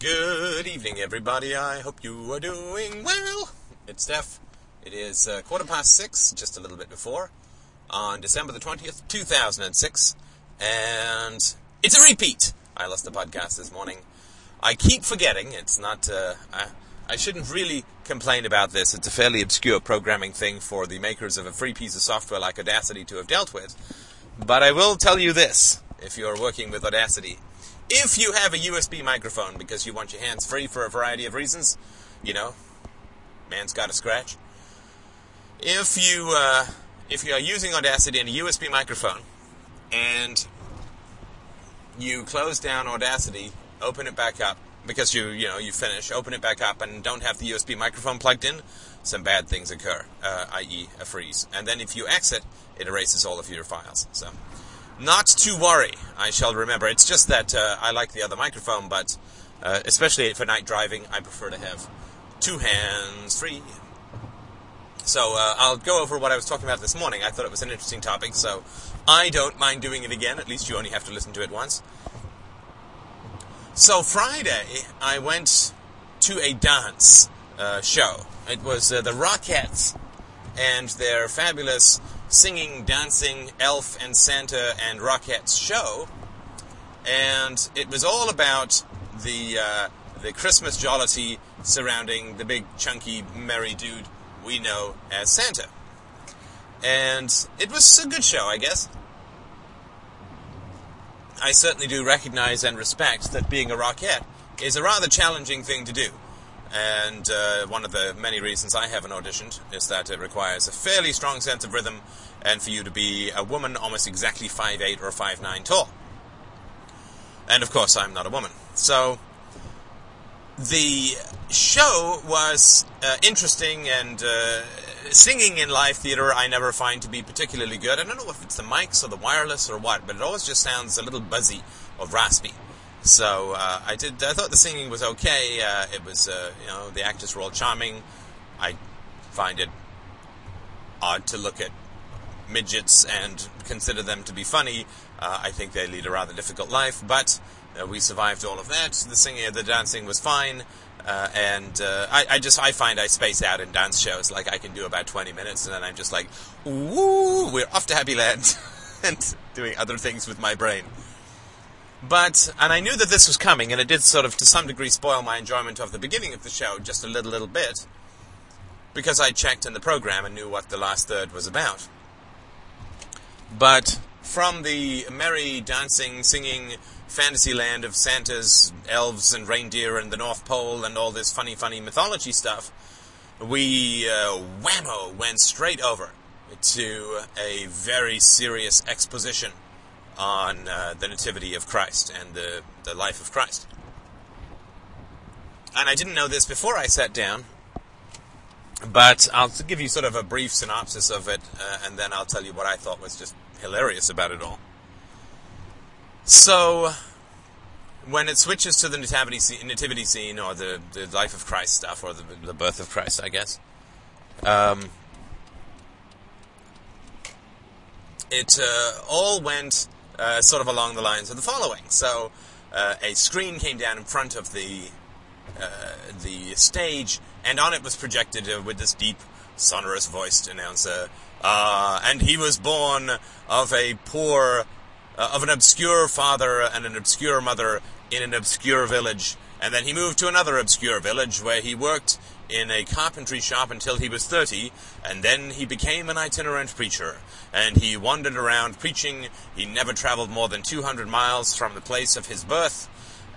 Good evening, everybody. I hope you are doing well. It's Steph. It is uh, quarter past six, just a little bit before, on December the 20th, 2006. And it's a repeat. I lost the podcast this morning. I keep forgetting. It's not. Uh, I, I shouldn't really complain about this. It's a fairly obscure programming thing for the makers of a free piece of software like Audacity to have dealt with. But I will tell you this if you're working with Audacity if you have a USB microphone because you want your hands free for a variety of reasons, you know, man's got a scratch. If you uh, if you are using Audacity and a USB microphone, and you close down Audacity, open it back up because you you know you finish, open it back up, and don't have the USB microphone plugged in, some bad things occur, uh, i.e., a freeze. And then if you exit, it erases all of your files. So not to worry, I shall remember. It's just that uh, I like the other microphone, but uh, especially for night driving, I prefer to have two hands free. So uh, I'll go over what I was talking about this morning. I thought it was an interesting topic, so I don't mind doing it again. At least you only have to listen to it once. So Friday, I went to a dance uh, show. It was uh, the Rockettes and their fabulous singing, dancing elf and Santa and Rockettes show, and it was all about the uh, the Christmas jollity surrounding the big, chunky, merry dude we know as Santa. And it was a good show, I guess. I certainly do recognize and respect that being a Rockette is a rather challenging thing to do. And uh, one of the many reasons I haven't auditioned is that it requires a fairly strong sense of rhythm and for you to be a woman almost exactly 5'8 or 5'9 tall. And of course, I'm not a woman. So, the show was uh, interesting and uh, singing in live theater I never find to be particularly good. I don't know if it's the mics or the wireless or what, but it always just sounds a little buzzy or raspy. So uh, I did. I thought the singing was okay. Uh, it was, uh, you know, the actors were all charming. I find it odd to look at midgets and consider them to be funny. Uh, I think they lead a rather difficult life, but uh, we survived all of that. The singing, the dancing was fine. Uh, and I, I, just I find I space out in dance shows. Like I can do about twenty minutes, and then I'm just like, "Woo, we're off to Happy Land," and doing other things with my brain. But, and I knew that this was coming, and it did sort of to some degree spoil my enjoyment of the beginning of the show just a little, little bit, because I checked in the program and knew what the last third was about. But from the merry, dancing, singing fantasy land of Santas, elves, and reindeer, and the North Pole, and all this funny, funny mythology stuff, we uh, whammo went straight over to a very serious exposition on uh, the Nativity of Christ and the, the life of Christ. And I didn't know this before I sat down, but I'll give you sort of a brief synopsis of it, uh, and then I'll tell you what I thought was just hilarious about it all. So, when it switches to the nativity scene, nativity scene or the, the life of Christ stuff, or the, the birth of Christ, I guess, um, it uh, all went uh, sort of along the lines of the following. So, uh, a screen came down in front of the uh, the stage, and on it was projected uh, with this deep, sonorous voiced announcer. Uh, and he was born of a poor, uh, of an obscure father and an obscure mother in an obscure village. And then he moved to another obscure village where he worked in a carpentry shop until he was 30, and then he became an itinerant preacher. And he wandered around preaching. He never traveled more than 200 miles from the place of his birth.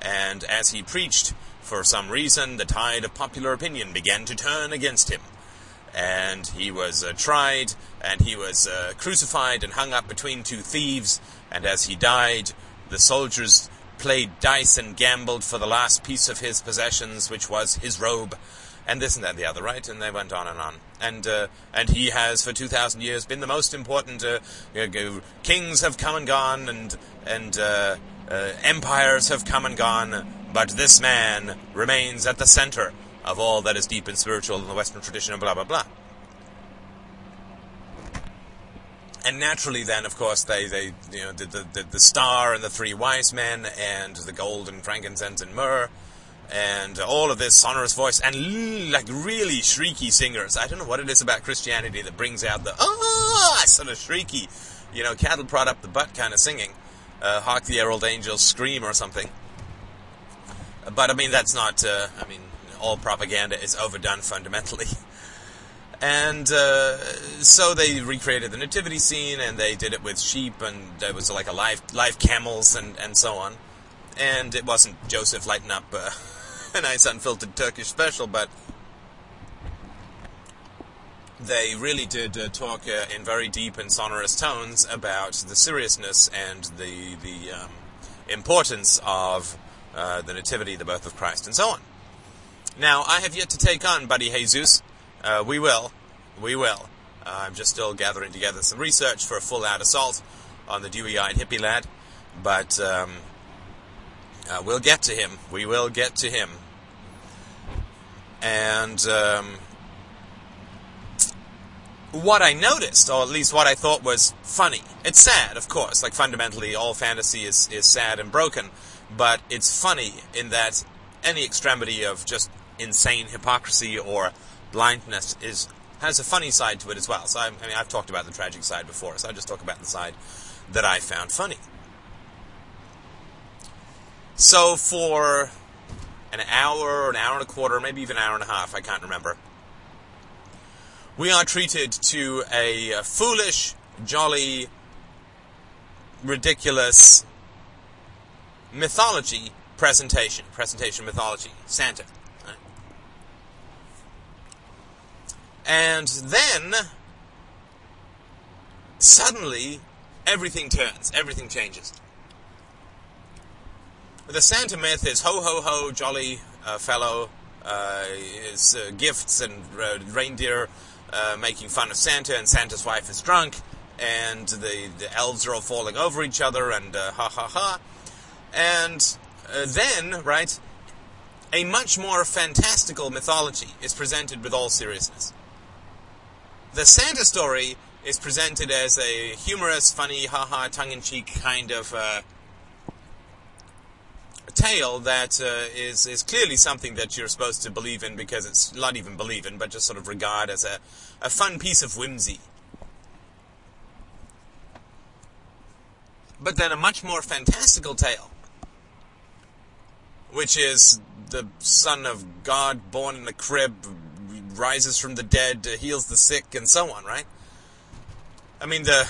And as he preached, for some reason, the tide of popular opinion began to turn against him. And he was uh, tried, and he was uh, crucified and hung up between two thieves. And as he died, the soldiers played dice and gambled for the last piece of his possessions, which was his robe, and this and that and the other, right? And they went on and on. And uh, and he has for two thousand years been the most important. Uh, kings have come and gone, and and uh, uh, empires have come and gone, but this man remains at the center of all that is deep and spiritual in the Western tradition, and blah, blah, blah. And naturally, then, of course, they, they you know, the, the, the star and the three wise men and the gold and frankincense and myrrh and all of this sonorous voice and like really shrieky singers. I don't know what it is about Christianity that brings out the ah sort of shrieky, you know, cattle prod up the butt kind of singing. Uh, Hark the Herald Angels scream or something. But I mean, that's not. Uh, I mean, all propaganda is overdone fundamentally. And uh, so they recreated the nativity scene, and they did it with sheep, and there was like a live live camels, and, and so on. And it wasn't Joseph lighting up uh, a nice unfiltered Turkish special, but they really did uh, talk uh, in very deep and sonorous tones about the seriousness and the the um, importance of uh, the nativity, the birth of Christ, and so on. Now, I have yet to take on Buddy Jesus. Uh, we will. We will. I'm just still gathering together some research for a full out assault on the dewy eyed hippie lad. But um, uh, we'll get to him. We will get to him. And um, what I noticed, or at least what I thought was funny, it's sad, of course. Like fundamentally, all fantasy is, is sad and broken. But it's funny in that any extremity of just insane hypocrisy or blindness is has a funny side to it as well. So I, I mean, I've talked about the tragic side before, so I just talk about the side that I found funny. So for an hour, an hour and a quarter, maybe even an hour and a half, I can't remember. We are treated to a, foolish, jolly, ridiculous mythology presentation. Presentation mythology. Santa. And then, suddenly, everything turns, everything changes. The Santa myth is ho ho ho, jolly uh, fellow, uh, is uh, gifts and uh, reindeer uh, making fun of Santa, and Santa's wife is drunk, and the, the elves are all falling over each other, and uh, ha ha ha. And then, right, a much more fantastical mythology is presented with all seriousness. The Santa story is presented as a humorous, funny, ha ha, tongue-in-cheek kind of tale that uh, is is clearly something that you're supposed to believe in because it's not even believe in, but just sort of regard as a, a fun piece of whimsy. But then a much more fantastical tale, which is the son of God born in a crib, rises from the dead, heals the sick, and so on, right? I mean, the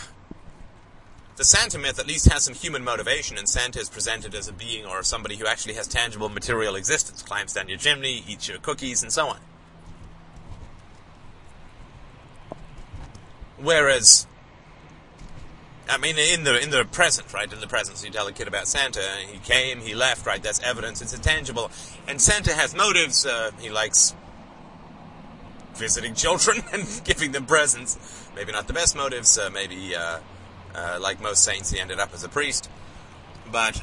the Santa myth at least has some human motivation, and Santa is presented as a being or somebody who actually has tangible material existence, climbs down your chimney, eats your cookies, and so on. Whereas, I mean, in the in the present, right? In the present, so you tell a kid about Santa, he came, he left, right? That's evidence. It's intangible, and Santa has motives. Uh, he likes visiting children and giving them presents. Maybe not the best motives. Uh, maybe, uh, uh, like most saints, he ended up as a priest. But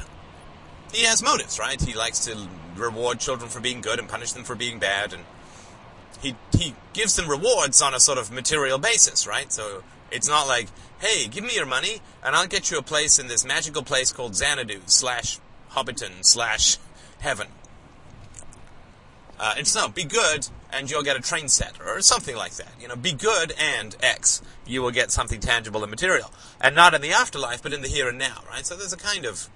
he has motives, right? He likes to reward children for being good and punish them for being bad, and he he gives them rewards on a sort of material basis, right? So it's not like, hey, give me your money and I'll get you a place in this magical place called Xanadu slash Hobbiton slash Heaven. Uh, it's no, be good and you'll get a train set or something like that. You know, be good and X. You will get something tangible and material. And not in the afterlife, but in the here and now, right? So there's a kind of,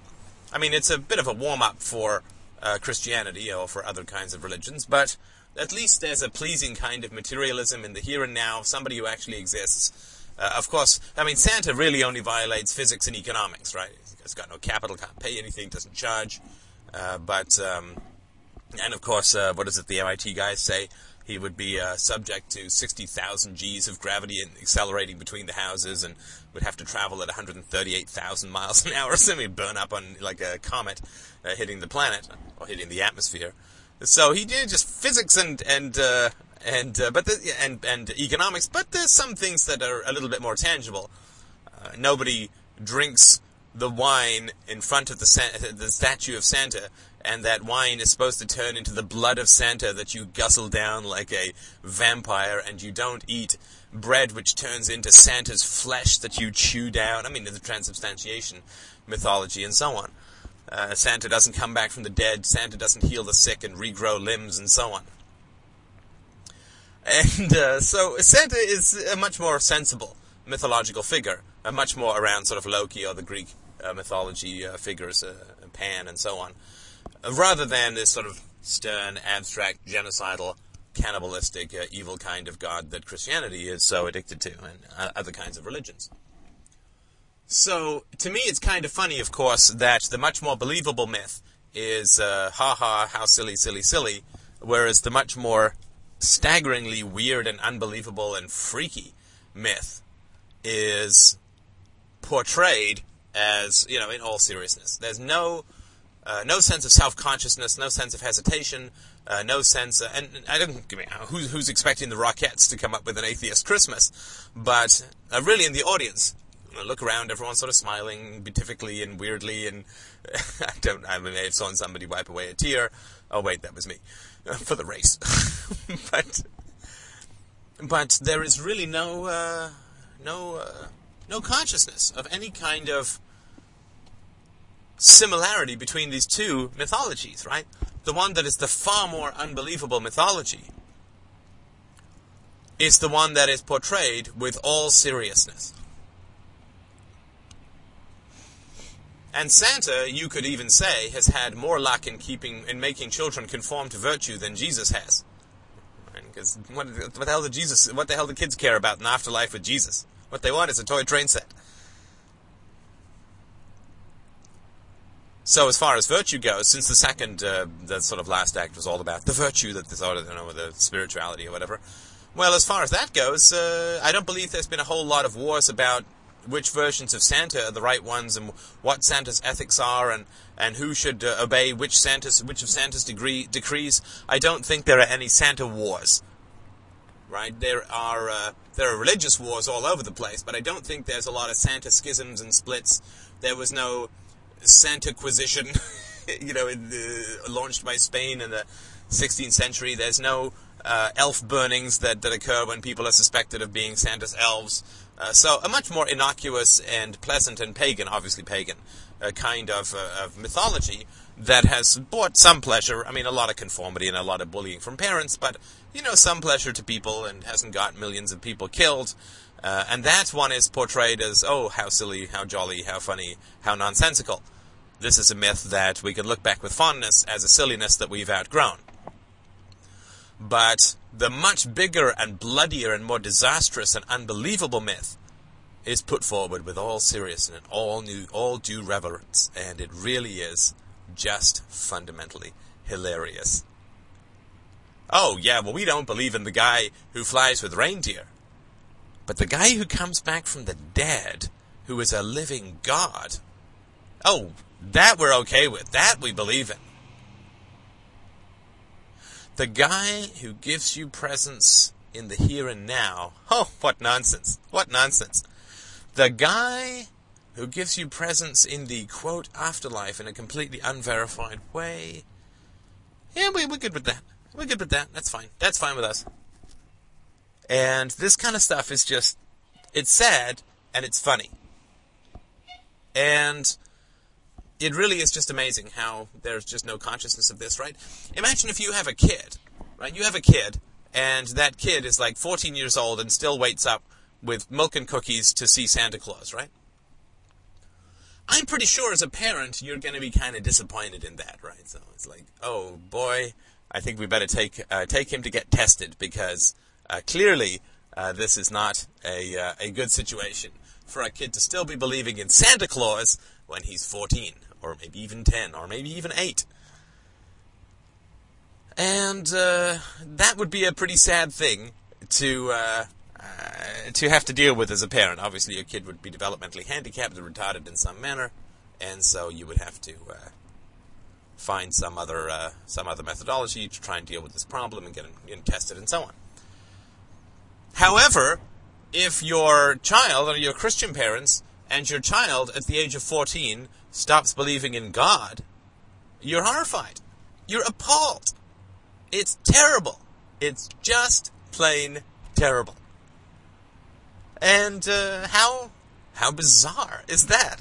I mean, it's a bit of a warm up for uh, Christianity or for other kinds of religions, but at least there's a pleasing kind of materialism in the here and now, somebody who actually exists. Uh, of course, I mean, Santa really only violates physics and economics, right? He's got no capital, can't pay anything, doesn't charge. Uh, but, um, and of course, uh, what is it the MIT guys say? He would be uh, subject to 60,000 G's of gravity and accelerating between the houses and would have to travel at 138,000 miles an hour. So he'd burn up on like a comet uh, hitting the planet or hitting the atmosphere. So he did just physics and, and, uh, and, uh, but the, and, and economics, but there's some things that are a little bit more tangible. Uh, nobody drinks the wine in front of the, the statue of Santa and that wine is supposed to turn into the blood of Santa that you guzzle down like a vampire, and you don't eat bread which turns into Santa's flesh that you chew down. I mean, the transubstantiation mythology and so on. Uh, Santa doesn't come back from the dead. Santa doesn't heal the sick and regrow limbs and so on. And uh, so Santa is a much more sensible mythological figure, a much more around sort of Loki or the Greek uh, mythology uh, figures, uh, Pan and so on, uh, rather than this sort of stern, abstract, genocidal, cannibalistic, uh, evil kind of god that Christianity is so addicted to, and other kinds of religions. So, to me, it's kind of funny, of course, that the much more believable myth is, uh, ha ha, how silly, silly, silly, whereas the much more staggeringly weird and unbelievable and freaky myth is portrayed as, you know, in all seriousness. There's no, uh, no sense of self-consciousness, no sense of hesitation, uh, no sense, uh, and I don't, I mean, who's, who's expecting the Rockettes to come up with an atheist Christmas? But uh, really in the audience, look around, everyone's sort of smiling beatifically and weirdly, and I don't, I may have seen somebody wipe away a tear. Oh wait, that was me for the race. but but there is really no uh, no uh, no consciousness of any kind of similarity between these two mythologies, right? The one that is the far more unbelievable mythology is the one that is portrayed with all seriousness. And Santa, you could even say, has had more luck in keeping in making children conform to virtue than Jesus has. Because what, what, the hell did Jesus? What the hell do kids care about in afterlife with Jesus? What they want is a toy train set. So as far as virtue goes, since the second, uh, the sort of last act was all about the virtue that this, or, you know, the spirituality or whatever. Well, as far as that goes, uh, I don't believe there's been a whole lot of wars about which versions of Santa are the right ones and what Santa's ethics are and, and who should uh, obey which Santa's which of Santa's degree, decrees. I don't think there are any Santa wars. Right? There are uh, there are religious wars all over the place, but I don't think there's a lot of Santa schisms and splits. There was no Santaquisition, you know, the, launched by Spain in the 16th century. There's no uh, elf burnings that, that occur when people are suspected of being Santa's elves. Uh, so a much more innocuous and pleasant and pagan, obviously pagan, uh, kind of, uh, of mythology that has brought some pleasure. I mean, a lot of conformity and a lot of bullying from parents, but you know, some pleasure to people and hasn't got millions of people killed. Uh, and that one is portrayed as, oh, how silly, how jolly, how funny, how nonsensical. This is a myth that we can look back with fondness as a silliness that we've outgrown. But the much bigger and bloodier and more disastrous and unbelievable myth is put forward with all seriousness and all new, all due reverence, and it really is just fundamentally hilarious. Oh, yeah, well, we don't believe in the guy who flies with reindeer. But the guy who comes back from the dead, who is a living God, oh, that we're okay with. That we believe in. The guy who gives you presence in the here and now. Oh, what nonsense. What nonsense. The guy who gives you presence in the quote afterlife in a completely unverified way. Yeah, we, we're good with that. We're good with that. That's fine. That's fine with us. And this kind of stuff is just, it's sad and it's funny. And it really is just amazing how there's just no consciousness of this, right? Imagine if you have a kid, right? You have a kid, and that kid is like 14 years old and still waits up with milk and cookies to see Santa Claus, right? I'm pretty sure as a parent you're going to be kind of disappointed in that, right? So it's like, oh boy, I think we better take uh, take him to get tested because uh, clearly uh, this is not a uh, a good situation for a kid to still be believing in Santa Claus when he's 14, or maybe even 10, or maybe even 8. And uh, that would be a pretty sad thing to uh, uh, to have to deal with as a parent. Obviously, your kid would be developmentally handicapped or retarded in some manner, and so you would have to uh, find some other uh, some other methodology to try and deal with this problem and get him, tested and so on. However, if your child or your Christian parents and your child at the age of 14 stops believing in God, you're horrified. You're appalled. It's terrible. It's just plain terrible. And uh, how how bizarre is that?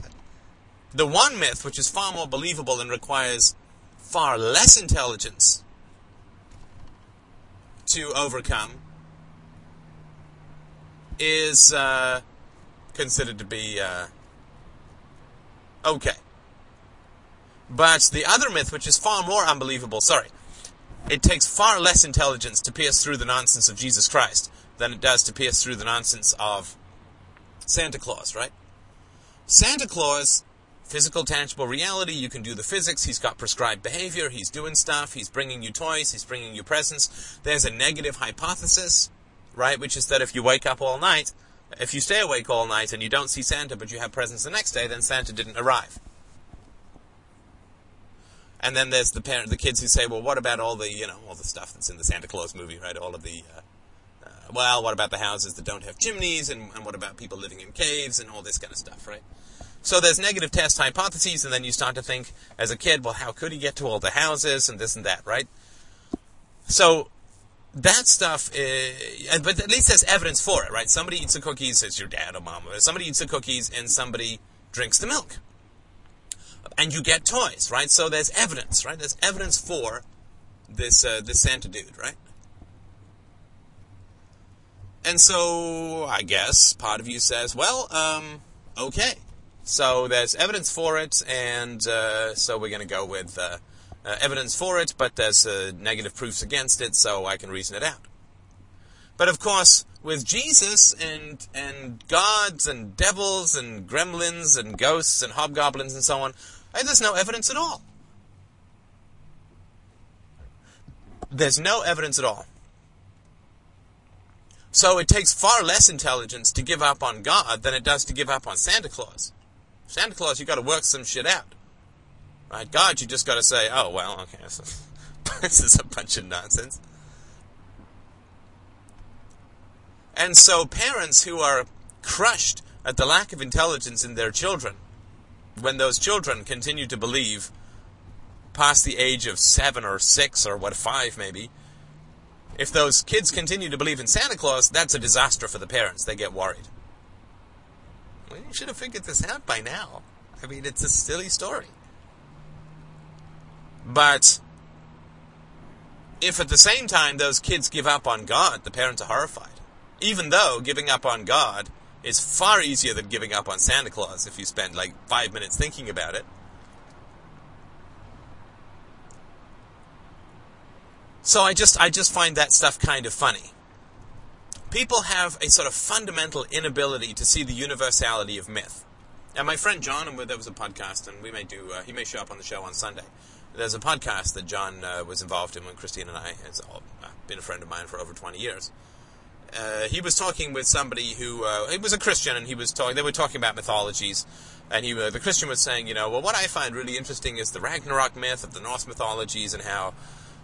The one myth, which is far more believable and requires far less intelligence to overcome, is uh, considered to be uh, okay. But the other myth, which is far more unbelievable, sorry, it takes far less intelligence to pierce through the nonsense of Jesus Christ than it does to pierce through the nonsense of Santa Claus, right? Santa Claus, physical, tangible reality, you can do the physics, he's got prescribed behavior, he's doing stuff, he's bringing you toys, he's bringing you presents. There's a negative hypothesis, right, which is that if you wake up all night, if you stay awake all night and you don't see Santa but you have presents the next day, then Santa didn't arrive. And then there's the parent, the kids who say, well, what about all the, you know, all the stuff that's in the Santa Claus movie, right? All of the, uh, uh, well, what about the houses that don't have chimneys, and, and what about people living in caves, and all this kind of stuff, right? So there's negative test hypotheses, and then you start to think, as a kid, well, how could he get to all the houses, and this and that, right? So that stuff, is, but at least there's evidence for it, right? Somebody eats the cookies, it's your dad or mom. Somebody eats the cookies, and somebody drinks the milk and you get toys, right? So there's evidence, right? There's evidence for this uh, this Santa dude, right? And so I guess part of you says, well, um, okay, so there's evidence for it, and uh, so we're going to go with uh, evidence for it, but there's uh, negative proofs against it, so I can reason it out. But of course, with Jesus and and gods and devils and gremlins and ghosts and hobgoblins and so on, there's no evidence at all. There's no evidence at all. So it takes far less intelligence to give up on God than it does to give up on Santa Claus. Santa Claus, you got to work some shit out. Right? God, you just got to say, oh well, okay, so this is a bunch of nonsense. And so parents who are crushed at the lack of intelligence in their children when those children continue to believe past the age of seven or six or what, five maybe, if those kids continue to believe in Santa Claus, that's a disaster for the parents. They get worried. Well, you should have figured this out by now. I mean, it's a silly story. But if at the same time those kids give up on God, the parents are horrified. Even though giving up on God is far easier than giving up on Santa Claus if you spend like five minutes thinking about it. So I just I just find that stuff kind of funny. People have a sort of fundamental inability to see the universality of myth. And my friend John, and there was a podcast, and we may do. Uh, he may show up on the show on Sunday. There's a podcast that John uh, was involved in when Christine and I has uh, been a friend of mine for over 20 years uh, he was talking with somebody who uh, he was a Christian, and he was talking. They were talking about mythologies, and he uh, the Christian was saying, you know, well, what I find really interesting is the Ragnarok myth of the Norse mythologies, and how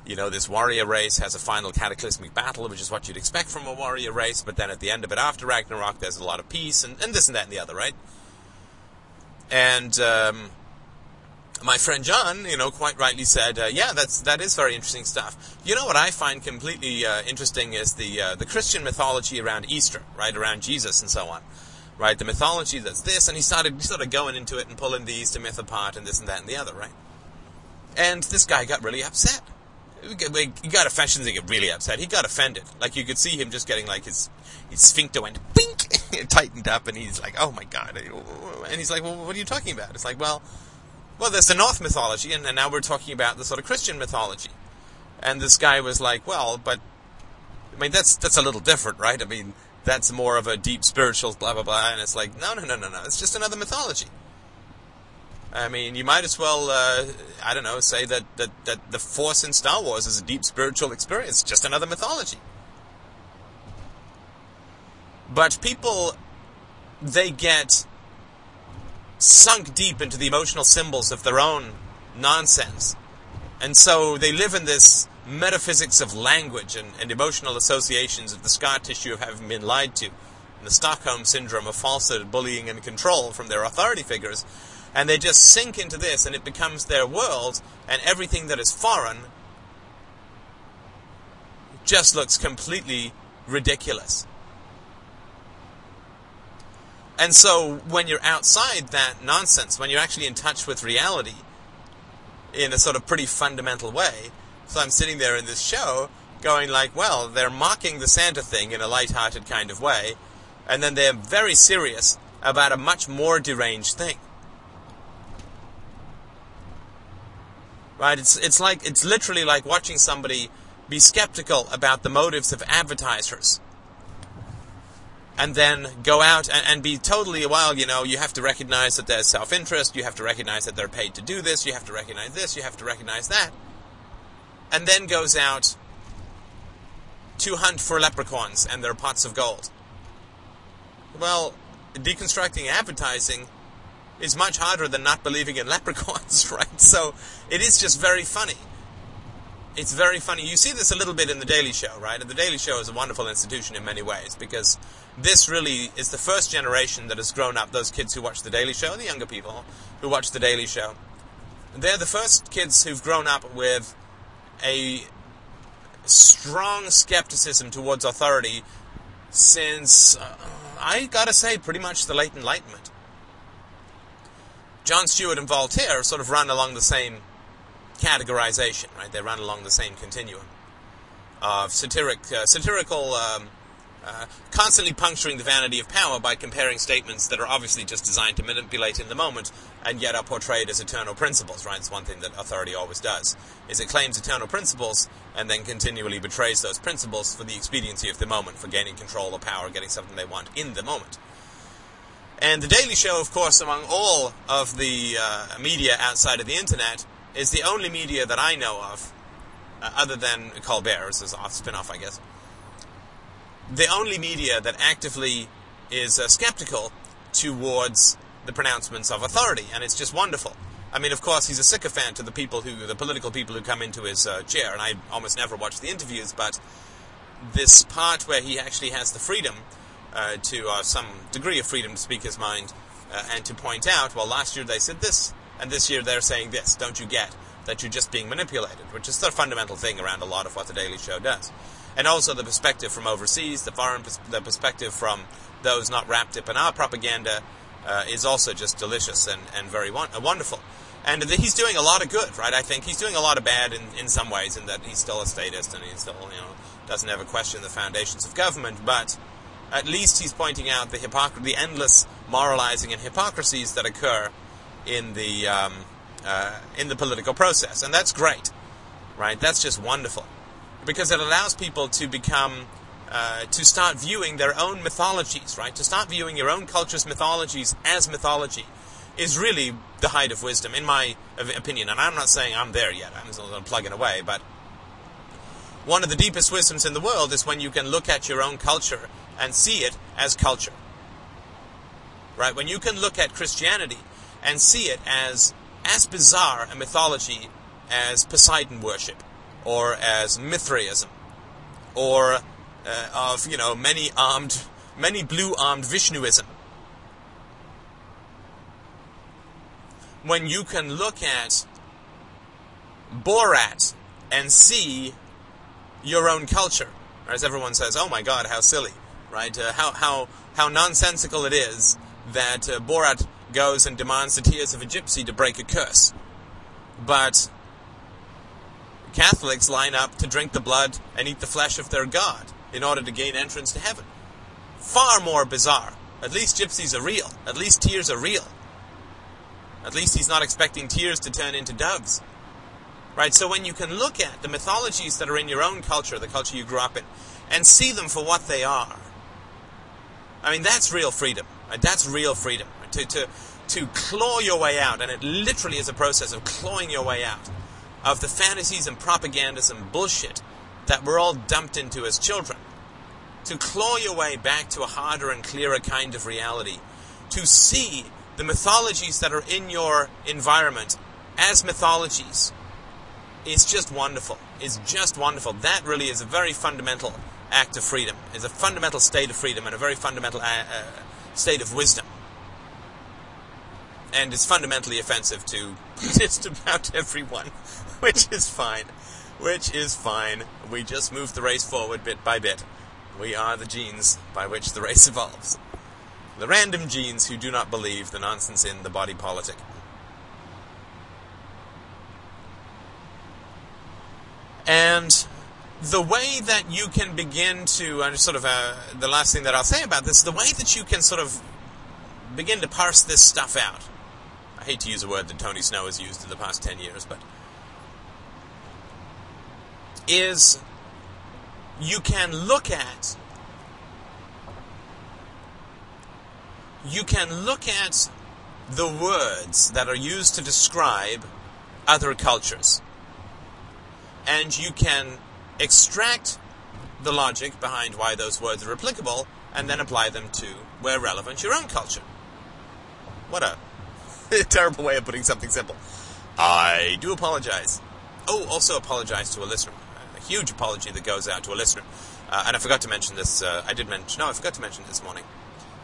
you know this warrior race has a final cataclysmic battle, which is what you'd expect from a warrior race, but then at the end of it, after Ragnarok, there's a lot of peace, and, and this and that and the other, right? And um, my friend John, you know, quite rightly said, uh, "Yeah, that's that is very interesting stuff." You know what I find completely uh, interesting is the uh, the Christian mythology around Easter, right, around Jesus and so on, right? The mythology that's this, and he started sort of going into it and pulling the Easter myth apart and this and that and the other, right? And this guy got really upset. He got offended. He got really upset. He got offended. Like you could see him just getting like his his sphincter went bink, tightened up, and he's like, "Oh my god!" And he's like, "Well, what are you talking about?" It's like, well well, there's the Norse mythology, and, now we're talking about the sort of Christian mythology. And this guy was like, well, but I mean, that's that's a little different, right? I mean, that's more of a deep spiritual blah blah blah, and it's like, no, no, no, no, no. It's just another mythology. I mean, you might as well, uh, I don't know, say that, that that the Force in Star Wars is a deep spiritual experience, just another mythology. But people, they get sunk deep into the emotional symbols of their own nonsense. And so they live in this metaphysics of language and, and emotional associations of the scar tissue of having been lied to, and the Stockholm syndrome of falsehood, bullying, and control from their authority figures. And they just sink into this, and it becomes their world, and everything that is foreign just looks completely ridiculous. And so when you're outside that nonsense, when you're actually in touch with reality in a sort of pretty fundamental way, so I'm sitting there in this show going like, well, they're mocking the Santa thing in a light-hearted kind of way, and then they're very serious about a much more deranged thing. Right? It's it's like it's literally like watching somebody be skeptical about the motives of advertisers. And then go out and, and be totally, well, you know, you have to recognize that there's self interest, you have to recognize that they're paid to do this, you have to recognize this, you have to recognize that. And then goes out to hunt for leprechauns and their pots of gold. Well, deconstructing advertising is much harder than not believing in leprechauns, right? So it is just very funny. It's very funny. You see this a little bit in The Daily Show, right? And The Daily Show is a wonderful institution in many ways because this really is the first generation that has grown up, those kids who watch The Daily Show, the younger people who watch The Daily Show. They're the first kids who've grown up with a strong skepticism towards authority since, uh, I gotta say, pretty much the late Enlightenment. Jon Stewart and Voltaire sort of run along the same categorization, right? They run along the same continuum of satiric, uh, satirical, um, uh, constantly puncturing the vanity of power by comparing statements that are obviously just designed to manipulate in the moment and yet are portrayed as eternal principles, right? It's one thing that authority always does, is it claims eternal principles and then continually betrays those principles for the expediency of the moment, for gaining control or power, getting something they want in the moment. And The Daily Show, of course, among all of the uh, media outside of the internet, is the only media that I know of, uh, other than Colbert's, as a spin-off, I guess. The only media that actively is uh, skeptical towards the pronouncements of authority, and it's just wonderful. I mean, of course, he's a sycophant to the people who, the political people who come into his uh, chair, and I almost never watch the interviews, but this part where he actually has the freedom uh, to uh, some degree of freedom to speak his mind uh, and to point out, well, last year they said this, and this year they're saying this. Don't you get that you're just being manipulated? Which is the fundamental thing around a lot of what the Daily Show does. And also the perspective from overseas, the foreign, pers- the perspective from those not wrapped up in our propaganda uh, is also just delicious and, and very uh, wonderful. And he's doing a lot of good, right? I think he's doing a lot of bad in, in some ways, in that he's still a statist and he still, you know, doesn't ever question the foundations of government, but at least he's pointing out the hypocr- the endless moralizing and hypocrisies that occur in the um, uh, in the political process, and that's great, right? That's just wonderful because it allows people to become uh, to start viewing their own mythologies, right? To start viewing your own culture's mythologies as mythology is really the height of wisdom, in my opinion. And I'm not saying I'm there yet; I'm still plugging away, but one of the deepest wisdoms in the world is when you can look at your own culture and see it as culture. Right? When you can look at Christianity and see it as as bizarre a mythology as Poseidon worship, or as Mithraism, or uh, of you know many armed, many blue armed Vishnuism. When you can look at Borat and see your own culture, as everyone says, "Oh my God, how silly!" right? Uh, how how how nonsensical it is that uh, Borat goes and demands the tears of a gypsy to break a curse, but Catholics line up to drink the blood and eat the flesh of their god in order to gain entrance to heaven. Far more bizarre. At least gypsies are real. At least tears are real. At least he's not expecting tears to turn into doves. Right? So when you can look at the mythologies that are in your own culture, the culture you grew up in, and see them for what they are, I mean, that's real freedom. Right? That's real freedom. To, to, to claw your way out, and it literally is a process of clawing your way out of the fantasies and propagandas and bullshit that we're all dumped into as children. To claw your way back to a harder and clearer kind of reality. To see the mythologies that are in your environment as mythologies is just wonderful. It's just wonderful. That really is a very fundamental act of freedom, is a fundamental state of freedom and a very fundamental uh, uh, state of wisdom. And it's fundamentally offensive to just about everyone, which is fine. Which is fine. We just move the race forward bit by bit. We are the genes by which the race evolves. The random genes who do not believe the nonsense in the body politic. And the way that you can begin to, uh, sort of, uh, the last thing that I'll say about this, the way that you can sort of begin to parse this stuff out. I hate to use a word that Tony Snow has used in the past 10 years, but is you can look at you can look at the words that are used to describe other cultures. And you can extract the logic behind why those words are applicable and then apply them to where relevant your own culture. What a terrible way of putting something simple. I do apologize. Oh also apologize to a listener a huge apology that goes out to a listener uh, and i forgot to mention this uh, i did mention no i forgot to mention this morning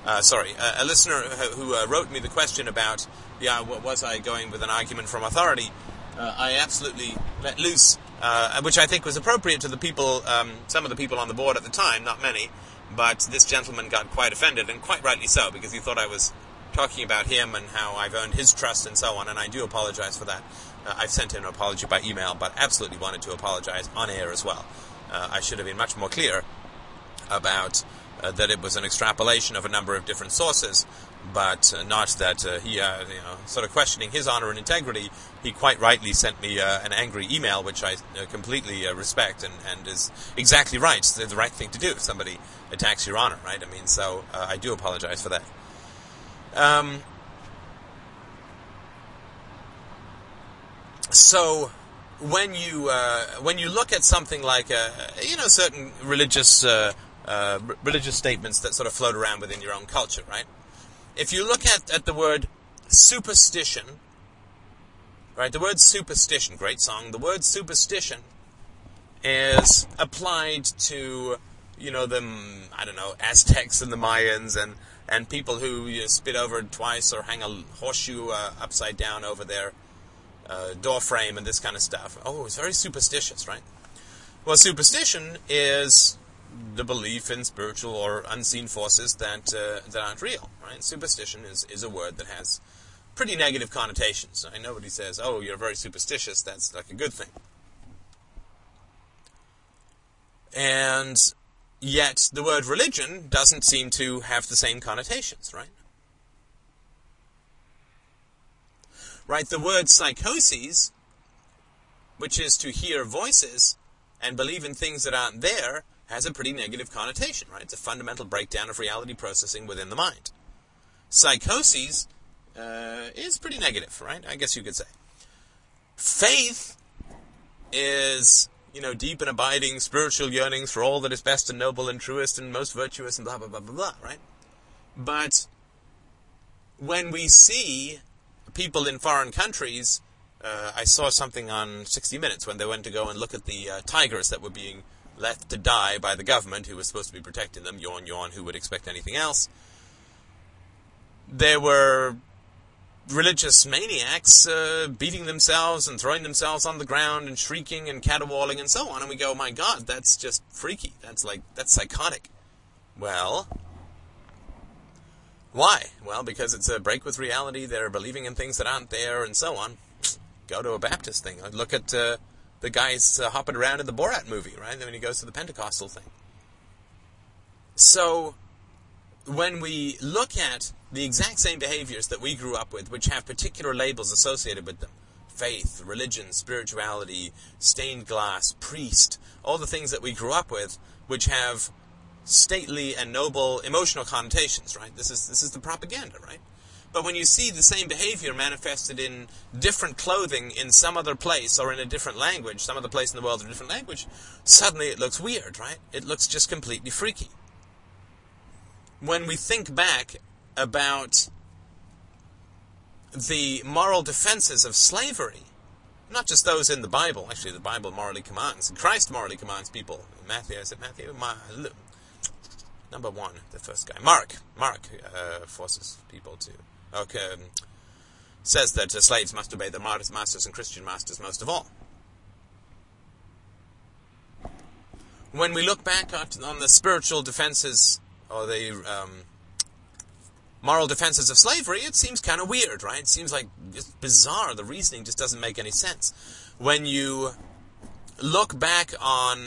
uh, sorry, uh, a listener who uh, wrote me the question about, yeah, was I going with an argument from authority? Uh, I absolutely let loose, which I think was appropriate to the people, um, some of the people on the board at the time, not many, but this gentleman got quite offended, and quite rightly so, because he thought I was talking about him and how I've earned his trust and so on, and I do apologize for that. Uh, I've sent him an apology by email, but absolutely wanted to apologize on air as well. I should have been much more clear about uh, that it was an extrapolation of a number of different sources, but uh, not that uh, he, uh, you know, sort of questioning his honor and integrity. He quite rightly sent me uh, an angry email, which I uh, completely respect and, and is exactly right. It's the right thing to do if somebody attacks your honor, right? I mean, so I do apologize for that. Um, so when you when you look at something like a, you know certain religious uh, religious statements that sort of float around within your own culture, right? If you look at, at the word superstition, right, the word superstition, great song, the word superstition is applied to, you know, the, I don't know, Aztecs and the Mayans and, and people who you know, spit over twice or hang a horseshoe uh, upside down over their uh, door frame and this kind of stuff. Oh, it's very superstitious, right? Well, superstition is the belief in spiritual or unseen forces that uh, that aren't real. Right? Superstition is is a word that has pretty negative connotations. I nobody says, "Oh, you're very superstitious." That's like a good thing. And yet, the word religion doesn't seem to have the same connotations, right? Right. The word psychoses, which is to hear voices and believe in things that aren't there has a pretty negative connotation, right? It's a fundamental breakdown of reality processing within the mind. Psychoses uh, is pretty negative, right? I guess you could say. Faith is, you know, deep and abiding spiritual yearnings for all that is best and noble and truest and most virtuous and blah, blah, blah, blah, blah, right? But when we see people in foreign countries, uh, I saw something on 60 Minutes when they went to go and look at the uh, tigers that were being left to die by the government, who was supposed to be protecting them. Yawn, yawn. Who would expect anything else? There were religious maniacs uh, beating themselves and throwing themselves on the ground and shrieking and caterwauling and so on. And we go, my God, that's just freaky. That's like that's psychotic. Well, why? Well, because it's a break with reality. They're believing in things that aren't there and so on. Go to a Baptist thing. Look at. Uh, the guy's uh, hopping around in the Borat movie, right? Then when he goes to the Pentecostal thing. So, when we look at the exact same behaviors that we grew up with, which have particular labels associated with them faith, religion, spirituality, stained glass, priest, all the things that we grew up with, which have stately and noble emotional connotations, right? This is, this is the propaganda, right? But when you see the same behavior manifested in different clothing in some other place or in a different language, some other place in the world in a different language, suddenly it looks weird, right? It looks just completely freaky. When we think back about the moral defenses of slavery, not just those in the Bible, actually the Bible morally commands, Christ morally commands people. Matthew, is it Matthew? Number one, the first guy. Mark. Mark uh, forces people to okay, um, says that uh, slaves must obey their masters and Christian masters most of all. When we look back on the spiritual defenses or the um, moral defenses of slavery, it seems kind of weird, right? It seems like just bizarre. The reasoning just doesn't make any sense. When you look back on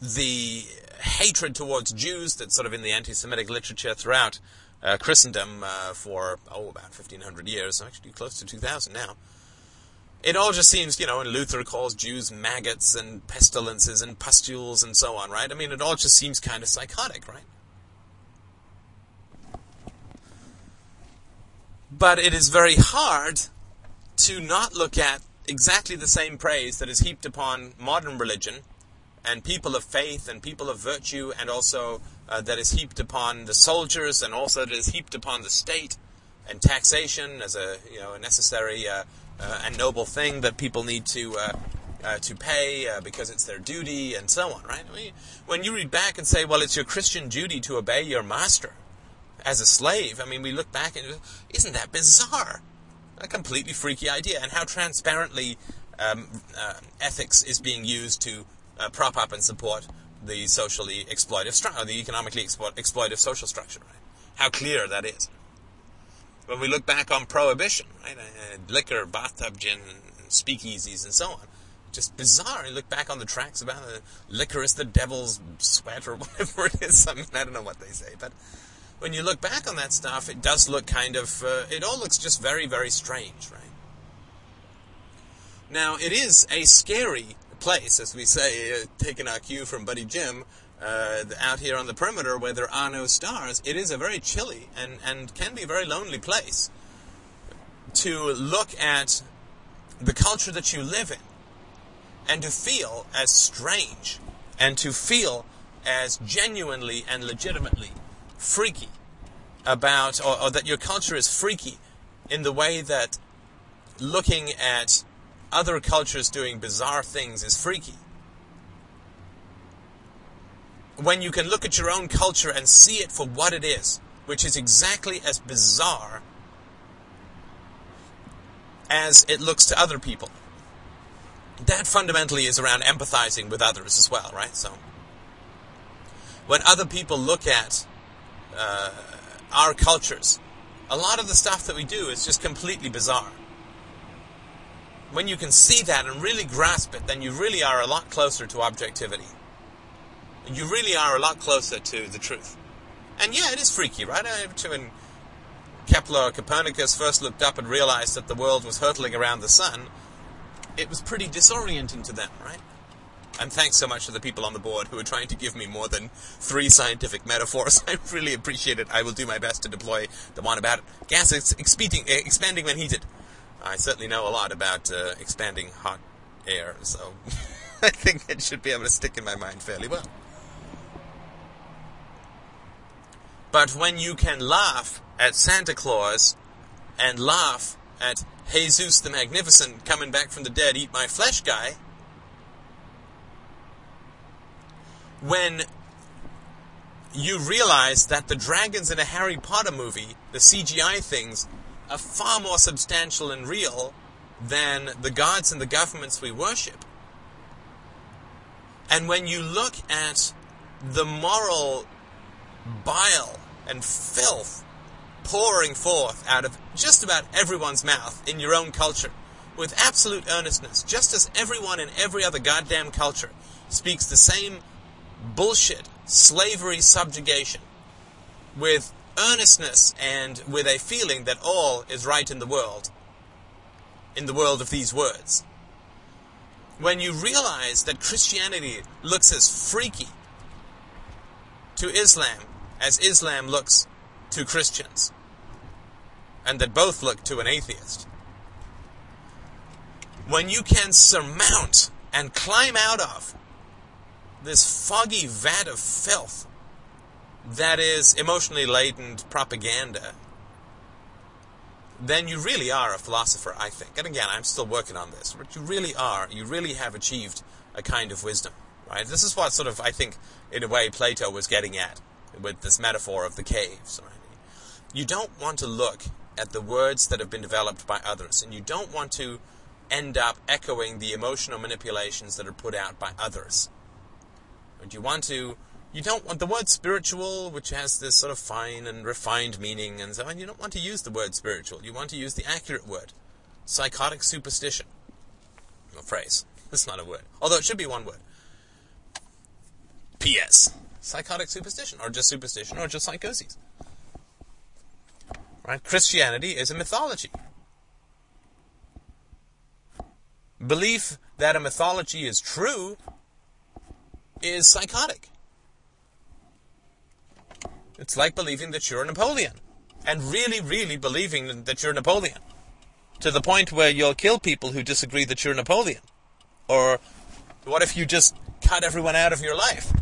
the hatred towards Jews that's sort of in the anti-Semitic literature throughout uh, Christendom uh, for oh about 1500 years, actually close to 2000 now. It all just seems, you know, and Luther calls Jews maggots and pestilences and pustules and so on, right? I mean, it all just seems kind of psychotic, right? But it is very hard to not look at exactly the same praise that is heaped upon modern religion and people of faith and people of virtue, and also uh, that is heaped upon the soldiers, and also that is heaped upon the state and taxation as a you know a necessary uh, uh, and noble thing that people need to uh, uh, to pay uh, because it's their duty, and so on. Right? I mean, when you read back and say, well, it's your Christian duty to obey your master as a slave. I mean, we look back and isn't that bizarre? A completely freaky idea, and how transparently um, ethics is being used to uh, prop up and support the socially exploitive structure, the economically explo- exploitive social structure. Right? How clear that is. When we look back on prohibition, right, uh, liquor, bathtub gin, speakeasies, and so on, just bizarre. You look back on the tracks about uh, liquor is the devil's sweat or whatever it is. I, mean, I don't know what they say, but when you look back on that stuff, it does look kind of. Uh, it all looks just very, very strange, right? Now, it is a scary place, as we say, uh, taking our cue from Buddy Jim, uh, out here on the perimeter where there are no stars, it is a very chilly and, and can be a very lonely place to look at the culture that you live in and to feel as strange and to feel as genuinely and legitimately freaky about, or, or that your culture is freaky in the way that looking at other cultures doing bizarre things is freaky. When you can look at your own culture and see it for what it is, which is exactly as bizarre as it looks to other people. That fundamentally is around empathizing with others as well, right? So, when other people look at uh, our cultures, a lot of the stuff that we do is just completely bizarre when you can see that and really grasp it, then you really are a lot closer to objectivity. You really are a lot closer to the truth. And yeah, it is freaky, right? When Kepler or Copernicus first looked up and realized that the world was hurtling around the sun, it was pretty disorienting to them, right? And thanks so much to the people on the board who are trying to give me more than three scientific metaphors. I really appreciate it. I will do my best to deploy the one about gas expanding when heated. I certainly know a lot about uh, expanding hot air, so I think it should be able to stick in my mind fairly well. But when you can laugh at Santa Claus and laugh at Jesus the Magnificent coming back from the dead, eat my flesh guy, when you realize that the dragons in a Harry Potter movie, the CGI things, are far more substantial and real than the gods and the governments we worship. And when you look at the moral bile and filth pouring forth out of just about everyone's mouth in your own culture with absolute earnestness, just as everyone in every other goddamn culture speaks the same bullshit, slavery subjugation, with earnestness and with a feeling that all is right in the world, in the world of these words. When you realize that Christianity looks as freaky to Islam as Islam looks to Christians, and that both look to an atheist, when you can surmount and climb out of this foggy vat of filth that is emotionally laden propaganda, then you really are a philosopher, I think. And again, I'm still working on this, but you really are. You really have achieved a kind of wisdom, right? This is what sort of, I think, in a way, Plato was getting at with this metaphor of the caves, right? You don't want to look at the words that have been developed by others, and you don't want to end up echoing the emotional manipulations that are put out by others. But you want to You don't want the word spiritual, which has this sort of fine and refined meaning and so on. You don't want to use the word spiritual. You want to use the accurate word, psychotic superstition. A phrase. It's not a word, although it should be one word. P.S. Psychotic superstition, or just superstition, or just psychoses. Right? Christianity is a mythology. Belief that a mythology is true is psychotic. It's like believing that you're Napoleon. And really, really believing that you're Napoleon. To the point where you'll kill people who disagree that you're Napoleon. Or what if you just cut everyone out of your life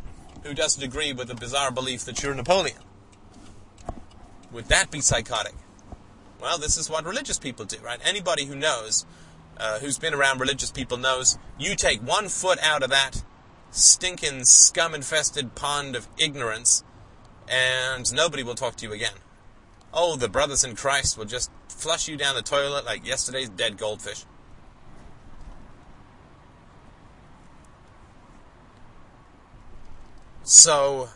who doesn't agree with the bizarre belief that you're Napoleon? Would that be psychotic? Well, this is what religious people do, right? Anybody who knows, uh, who's been around religious people knows, you take one foot out of that stinking scum infested pond of ignorance and nobody will talk to you again. Oh, the brothers in Christ will just flush you down the toilet like yesterday's dead goldfish. So,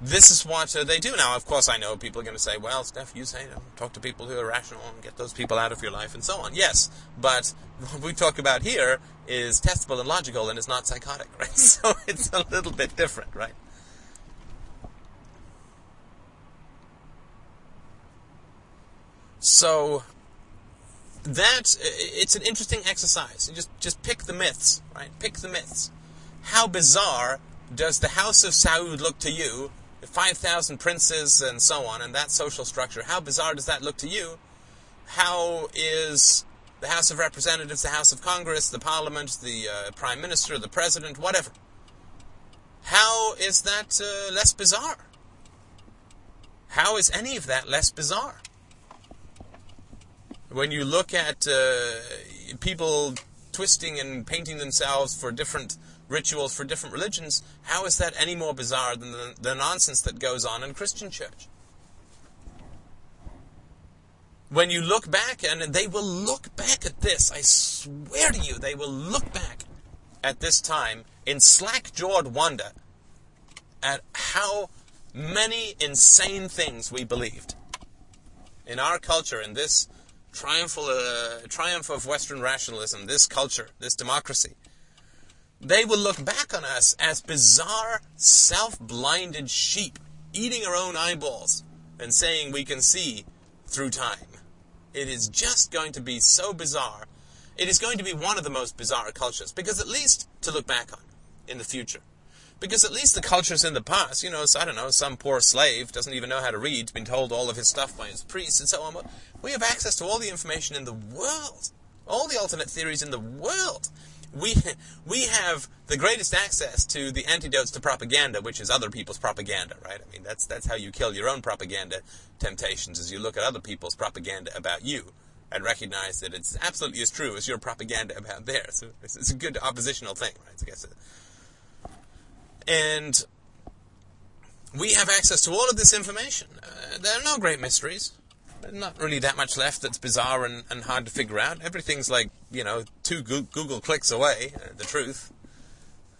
this is what uh, they do now. Of course, I know people are going to say, well, Steph, you say, know, talk to people who are rational and get those people out of your life and so on. Yes, but what we talk about here is testable and logical and it's not psychotic, right? So it's a little bit different, right? So that it's an interesting exercise. Just just pick the myths, right? Pick the myths. How bizarre does the House of Saud look to you? Five thousand princes and so on, and that social structure. How bizarre does that look to you? How is the House of Representatives, the House of Congress, the Parliament, the uh, Prime Minister, the President, whatever? How is that uh, less bizarre? How is any of that less bizarre? When you look at uh, people twisting and painting themselves for different rituals for different religions, how is that any more bizarre than the, the nonsense that goes on in Christian church? When you look back, and they will look back at this, I swear to you, they will look back at this time in slack jawed wonder at how many insane things we believed. In our culture, in this triumphal, uh, triumph of Western rationalism, this culture, this democracy, they will look back on us as bizarre, self-blinded sheep eating our own eyeballs and saying we can see through time. It is just going to be so bizarre. It is going to be one of the most bizarre cultures, because at least to look back on in the future. Because at least the cultures in the past, you know, I don't know, some poor slave doesn't even know how to read, been told all of his stuff by his priests and so on. But we have access to all the information in the world, all the alternate theories in the world. We we have the greatest access to the antidotes to propaganda, which is other people's propaganda, right? I mean, that's that's how you kill your own propaganda temptations, is you look at other people's propaganda about you and recognize that it's absolutely as true as your propaganda about theirs. So it's, it's a good oppositional thing, right? I guess. Uh, And we have access to all of this information. Uh, there are no great mysteries. There's not really that much left that's bizarre and, and hard to figure out. Everything's like, you know, two Google clicks away, uh, the truth.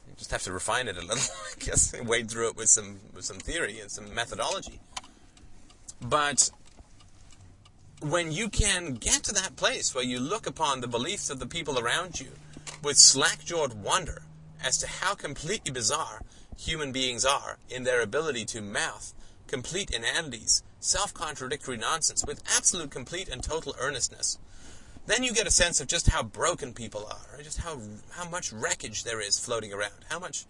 You just have to refine it a little, I guess, wade through it with some, with some theory and some methodology. But when you can get to that place where you look upon the beliefs of the people around you with slack-jawed wonder as to how completely bizarre human beings are in their ability to mouth complete inanities, self-contradictory nonsense with absolute complete and total earnestness, then you get a sense of just how broken people are, just how how much wreckage there is floating around, how much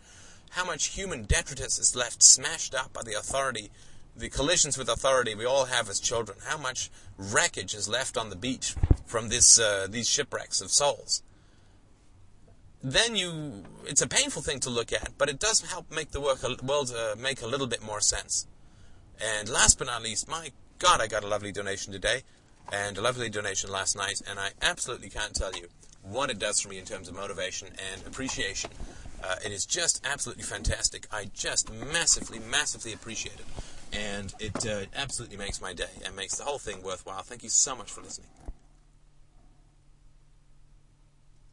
how much human detritus is left smashed up by the authority, the collisions with authority we all have as children, how much wreckage is left on the beach from this uh, these shipwrecks of souls then you it's a painful thing to look at, but it does help make the work, world uh, make a little bit more sense. And last but not least, my God, I got a lovely donation today, and a lovely donation last night, and I absolutely can't tell you what it does for me in terms of motivation and appreciation. Uh, it is just absolutely fantastic. I just massively, massively appreciate it. And it uh, absolutely makes my day and makes the whole thing worthwhile. Thank you so much for listening.